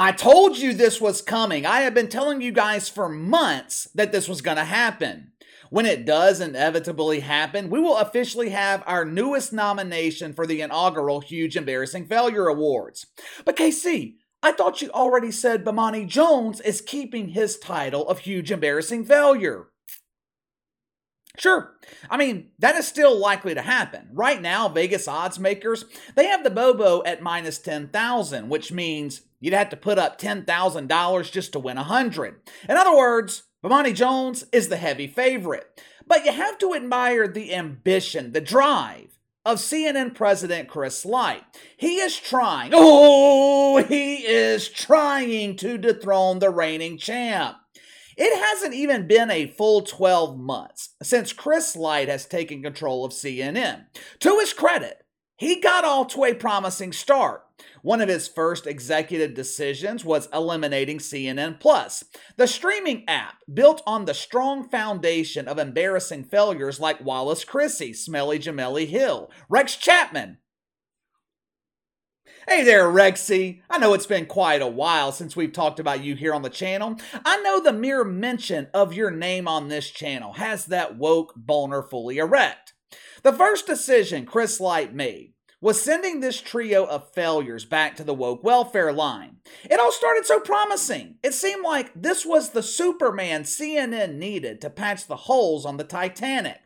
I told you this was coming. I have been telling you guys for months that this was going to happen. When it does inevitably happen, we will officially have our newest nomination for the inaugural Huge Embarrassing Failure Awards. But KC, I thought you already said Bomani Jones is keeping his title of Huge Embarrassing Failure. Sure. I mean, that is still likely to happen. Right now, Vegas odds makers, they have the Bobo at minus 10,000, which means you'd have to put up $10,000 just to win 100. In other words, Bomani Jones is the heavy favorite. But you have to admire the ambition, the drive of CNN President Chris Licht. He is trying, oh, he is trying to dethrone the reigning champ. It hasn't even been a full 12 months since Chris Licht has taken control of CNN. To his credit, he got off to a promising start. One of his first executive decisions was eliminating CNN Plus, the streaming app built on the strong foundation of embarrassing failures like Wallace Chrissy, Smelly Jamelli Hill, Rex Chapman, Hey there, Rexy. I know it's been quite a while since we've talked about you here on the channel. I know the mere mention of your name on this channel has that woke boner fully erect. The first decision Chris Licht made was sending this trio of failures back to the woke welfare line. It all started so promising. It seemed like this was the Superman CNN needed to patch the holes on the Titanic.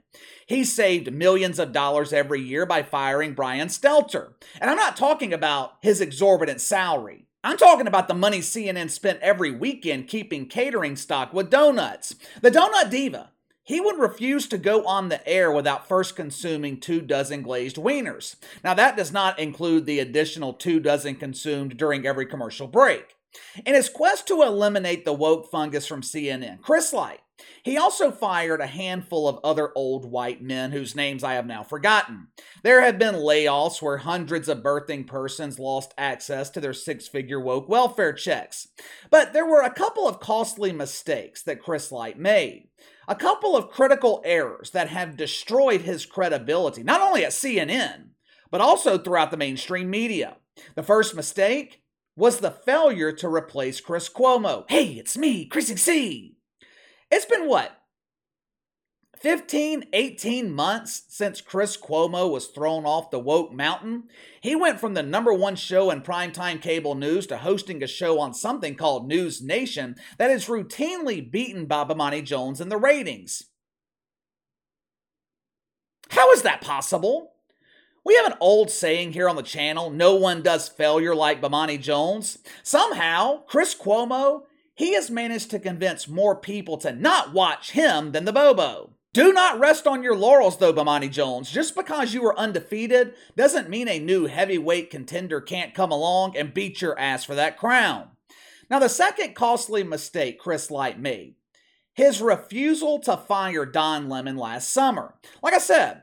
He saved millions of dollars every year by firing Brian Stelter. And I'm not talking about his exorbitant salary. I'm talking about the money CNN spent every weekend keeping catering stock with donuts. The Donut Diva, he would refuse to go on the air without first consuming two dozen glazed wieners. Now, that does not include the additional two dozen consumed during every commercial break. In his quest to eliminate the woke fungus from CNN, Chris Licht he also fired a handful of other old white men whose names I have now forgotten. There have been layoffs where hundreds of birthing persons lost access to their six figure woke welfare checks. But there were a couple of costly mistakes that Chris Licht made. A couple of critical errors that have destroyed his credibility, not only at CNN, but also throughout the mainstream media. The first mistake was the failure to replace Chris Cuomo. Hey, it's me, Chrissy C. It's been what? 15, 18 months since Chris Cuomo was thrown off the woke mountain. He went from the number one show in primetime cable news to hosting a show on something called News Nation that is routinely beaten by Bomani Jones in the ratings. How is that possible? We have an old saying here on the channel no one does failure like Bomani Jones. Somehow, Chris Cuomo he has managed to convince more people to not watch him than the Bobo. Do not rest on your laurels, though, Bomani Jones. Just because you are undefeated doesn't mean a new heavyweight contender can't come along and beat your ass for that crown. Now, the second costly mistake Chris Licht made his refusal to fire Don Lemon last summer. Like I said,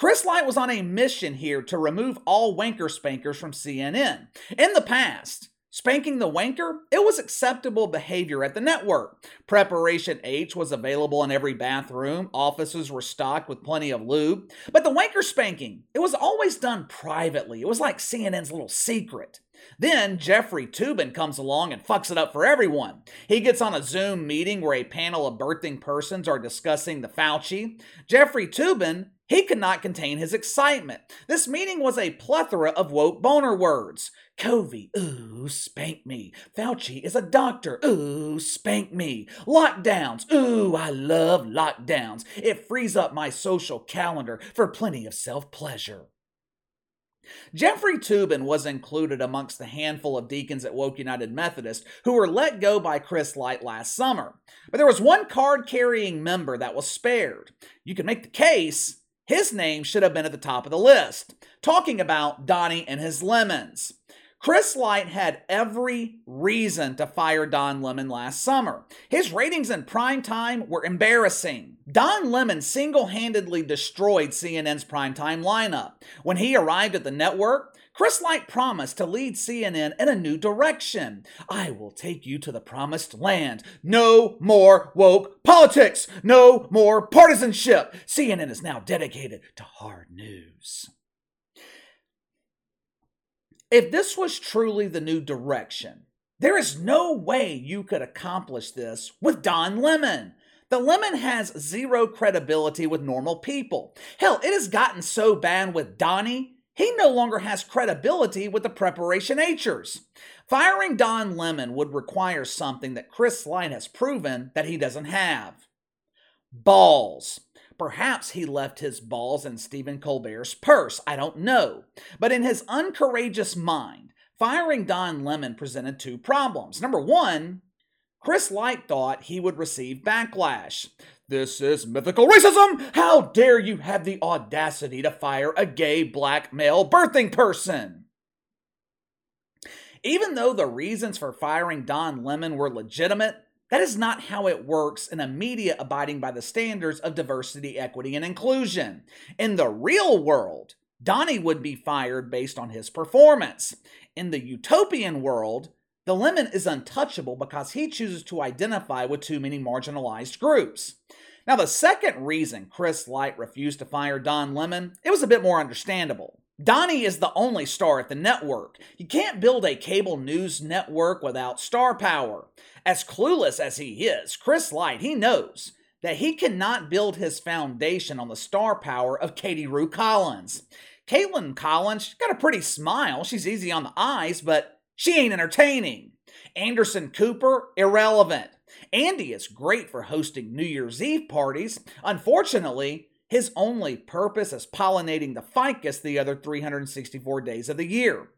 Chris Licht was on a mission here to remove all wanker spankers from CNN. In the past, Spanking the wanker? It was acceptable behavior at the network. Preparation H was available in every bathroom. Offices were stocked with plenty of lube. But the wanker spanking, it was always done privately. It was like CNN's little secret. Then Jeffrey Toobin comes along and fucks it up for everyone. He gets on a Zoom meeting where a panel of birthing persons are discussing the Fauci. Jeffrey Toobin he could not contain his excitement. This meeting was a plethora of woke boner words. Covey, ooh, spank me. Fauci is a doctor, ooh, spank me. Lockdowns, ooh, I love lockdowns. It frees up my social calendar for plenty of self pleasure. Jeffrey Toobin was included amongst the handful of deacons at Woke United Methodist who were let go by Chris Licht last summer. But there was one card carrying member that was spared. You can make the case his name should have been at the top of the list, talking about Donnie and his lemons. Chris Licht had every reason to fire Don Lemon last summer. His ratings in prime time were embarrassing. Don Lemon single handedly destroyed CNN's primetime lineup. When he arrived at the network, Chris Licht promised to lead CNN in a new direction. I will take you to the promised land. No more woke politics. No more partisanship. CNN is now dedicated to hard news. If this was truly the new direction, There is no way you could accomplish this with Don Lemon. The Lemon has zero credibility with normal people. Hell, it has gotten so bad with Donnie, he no longer has credibility with the Preparation Hers. Firing Don Lemon would require something that Chris Licht has proven that he doesn't have balls. Perhaps he left his balls in Stephen Colbert's purse, I don't know. But in his uncourageous mind, firing Don Lemon presented two problems. Number one, Chris Licht thought he would receive backlash. This is mythical racism! How dare you have the audacity to fire a gay black male birthing person? Even though the reasons for firing Don Lemon were legitimate, that is not how it works in a media abiding by the standards of diversity, equity, and inclusion. In the real world, Donnie would be fired based on his performance. In the utopian world, the lemon is untouchable because he chooses to identify with too many marginalized groups. Now, the second reason Chris Licht refused to fire Don Lemon, it was a bit more understandable. Donnie is the only star at the network. You can't build a cable news network without star power. As clueless as he is, Chris Licht, he knows that he cannot build his foundation on the star power of Katie Rue Collins. Kaitlan Collins, she's got a pretty smile. She's easy on the eyes, but she ain't entertaining. Anderson Cooper, irrelevant. Andy is great for hosting New Year's Eve parties. Unfortunately, his only purpose is pollinating the ficus the other 364 days of the year.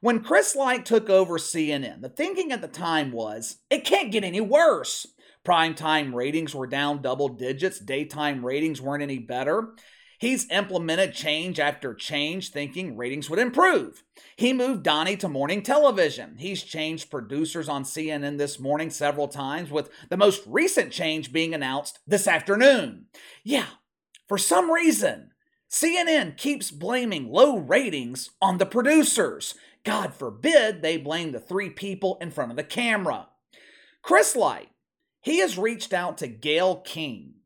When Chris Licht took over CNN, the thinking at the time was it can't get any worse. Primetime ratings were down double digits, daytime ratings weren't any better. He's implemented change after change, thinking ratings would improve. He moved Donnie to morning television. He's changed producers on CNN this morning several times, with the most recent change being announced this afternoon. Yeah, for some reason, CNN keeps blaming low ratings on the producers. God forbid they blame the three people in front of the camera. Chris Licht, he has reached out to Gayle King.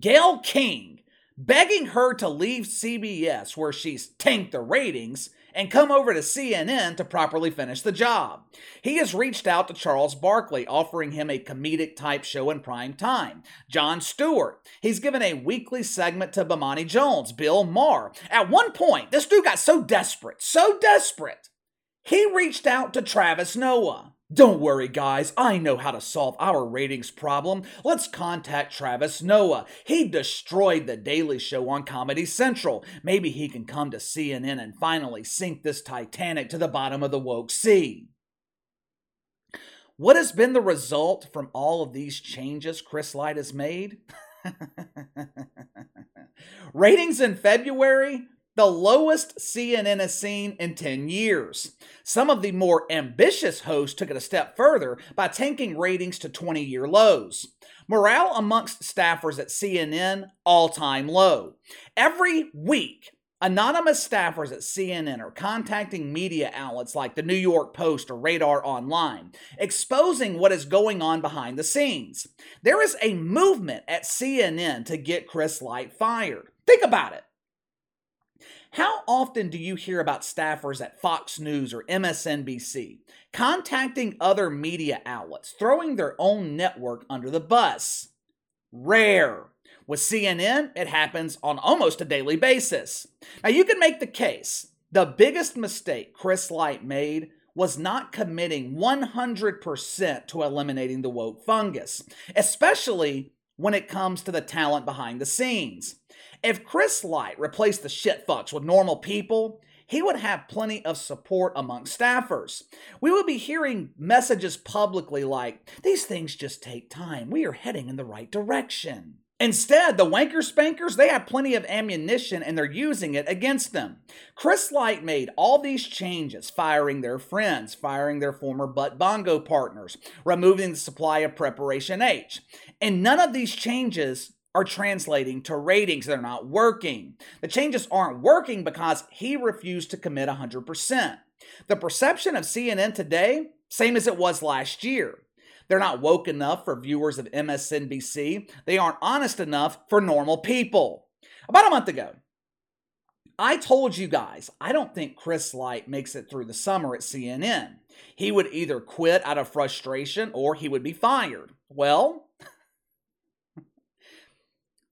Gayle King, begging her to leave CBS where she's tanked the ratings and come over to CNN to properly finish the job. He has reached out to Charles Barkley, offering him a comedic type show in prime time. Jon Stewart, he's given a weekly segment to Bomani Jones, Bill Maher. At one point, this dude got so desperate, so desperate, he reached out to Travis Noah. Don't worry, guys, I know how to solve our ratings problem. Let's contact Travis Noah. He destroyed The Daily Show on Comedy Central. Maybe he can come to CNN and finally sink this Titanic to the bottom of the woke sea. What has been the result from all of these changes Chris Licht has made? ratings in February the lowest CNN has seen in 10 years. Some of the more ambitious hosts took it a step further by tanking ratings to 20 year lows. Morale amongst staffers at CNN, all time low. Every week, Anonymous staffers at CNN are contacting media outlets like the New York Post or Radar Online, exposing what is going on behind the scenes. There is a movement at CNN to get Chris Licht fired. Think about it. How often do you hear about staffers at Fox News or MSNBC contacting other media outlets, throwing their own network under the bus? Rare. With CNN, it happens on almost a daily basis. Now, you can make the case the biggest mistake Chris Licht made was not committing 100% to eliminating the woke fungus, especially when it comes to the talent behind the scenes. If Chris Licht replaced the shit fucks with normal people, he would have plenty of support among staffers. We would be hearing messages publicly like, These things just take time. We are heading in the right direction. Instead, the wanker spankers, they have plenty of ammunition and they're using it against them. Chris Licht made all these changes, firing their friends, firing their former butt bongo partners, removing the supply of Preparation H. And none of these changes are translating to ratings that are not working. The changes aren't working because he refused to commit 100%. The perception of CNN today, same as it was last year. They're not woke enough for viewers of MSNBC. They aren't honest enough for normal people. About a month ago, I told you guys, I don't think Chris Licht makes it through the summer at CNN. He would either quit out of frustration or he would be fired. Well,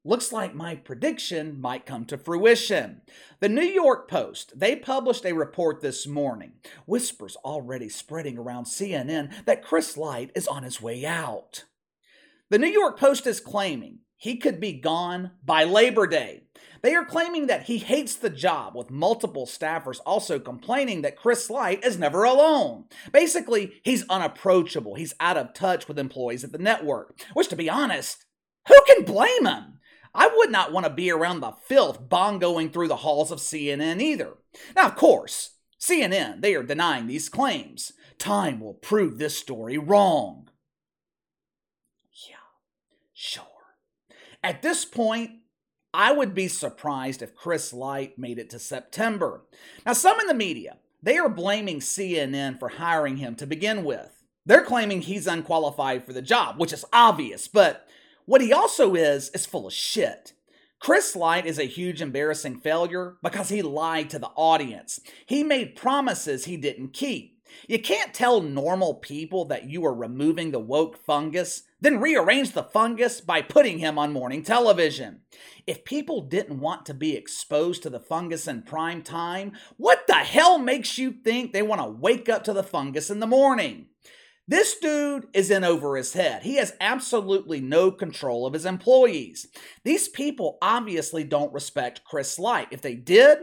looks like my prediction might come to fruition. The New York Post, they published a report this morning. Whispers already spreading around CNN that Chris Licht is on his way out. The New York Post is claiming he could be gone by Labor Day. They are claiming that he hates the job, with multiple staffers also complaining that Chris Licht is never alone. Basically, he's unapproachable. He's out of touch with employees at the network, which, to be honest, who can blame him? I would not want to be around the filth bongoing through the halls of CNN either. Now, of course, CNN, they are denying these claims. Time will prove this story wrong. Yeah, sure. At this point, I would be surprised if Chris Licht made it to September. Now, some in the media, they are blaming CNN for hiring him to begin with. They're claiming he's unqualified for the job, which is obvious, but what he also is, is full of shit. Chris Licht is a huge embarrassing failure because he lied to the audience. He made promises he didn't keep. You can't tell normal people that you are removing the woke fungus, then rearrange the fungus by putting him on morning television. If people didn't want to be exposed to the fungus in prime time, what the hell makes you think they want to wake up to the fungus in the morning? This dude is in over his head. He has absolutely no control of his employees. These people obviously don't respect Chris Licht. If they did,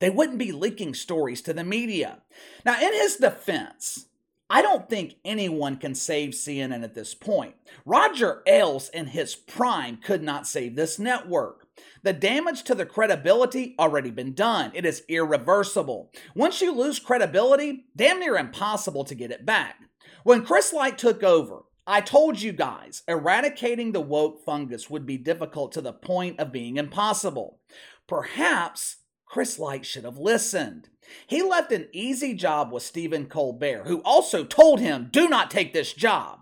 they wouldn't be leaking stories to the media. Now, in his defense, I don't think anyone can save CNN at this point. Roger Ailes in his prime could not save this network. The damage to the credibility already been done. It is irreversible. Once you lose credibility, damn near impossible to get it back. When Chris Licht took over, I told you guys, eradicating the woke fungus would be difficult to the point of being impossible. Perhaps Chris Licht should have listened. He left an easy job with Stephen Colbert, who also told him, do not take this job.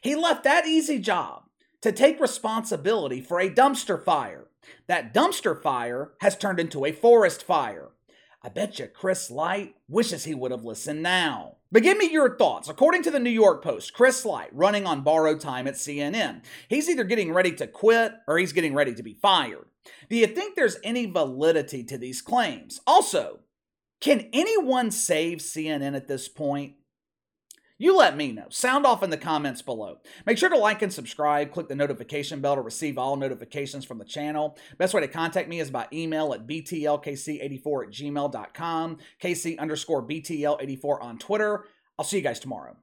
He left that easy job to take responsibility for a dumpster fire. That dumpster fire has turned into a forest fire. I bet you Chris Licht wishes he would have listened now. But give me your thoughts. According to the New York Post, Chris Licht running on borrowed time at CNN. He's either getting ready to quit or he's getting ready to be fired. Do you think there's any validity to these claims? Also, can anyone save CNN at this point? You let me know. Sound off in the comments below. Make sure to like and subscribe. Click the notification bell to receive all notifications from the channel. Best way to contact me is by email at btlkc84 at gmail.com, kc underscore btl84 on Twitter. I'll see you guys tomorrow.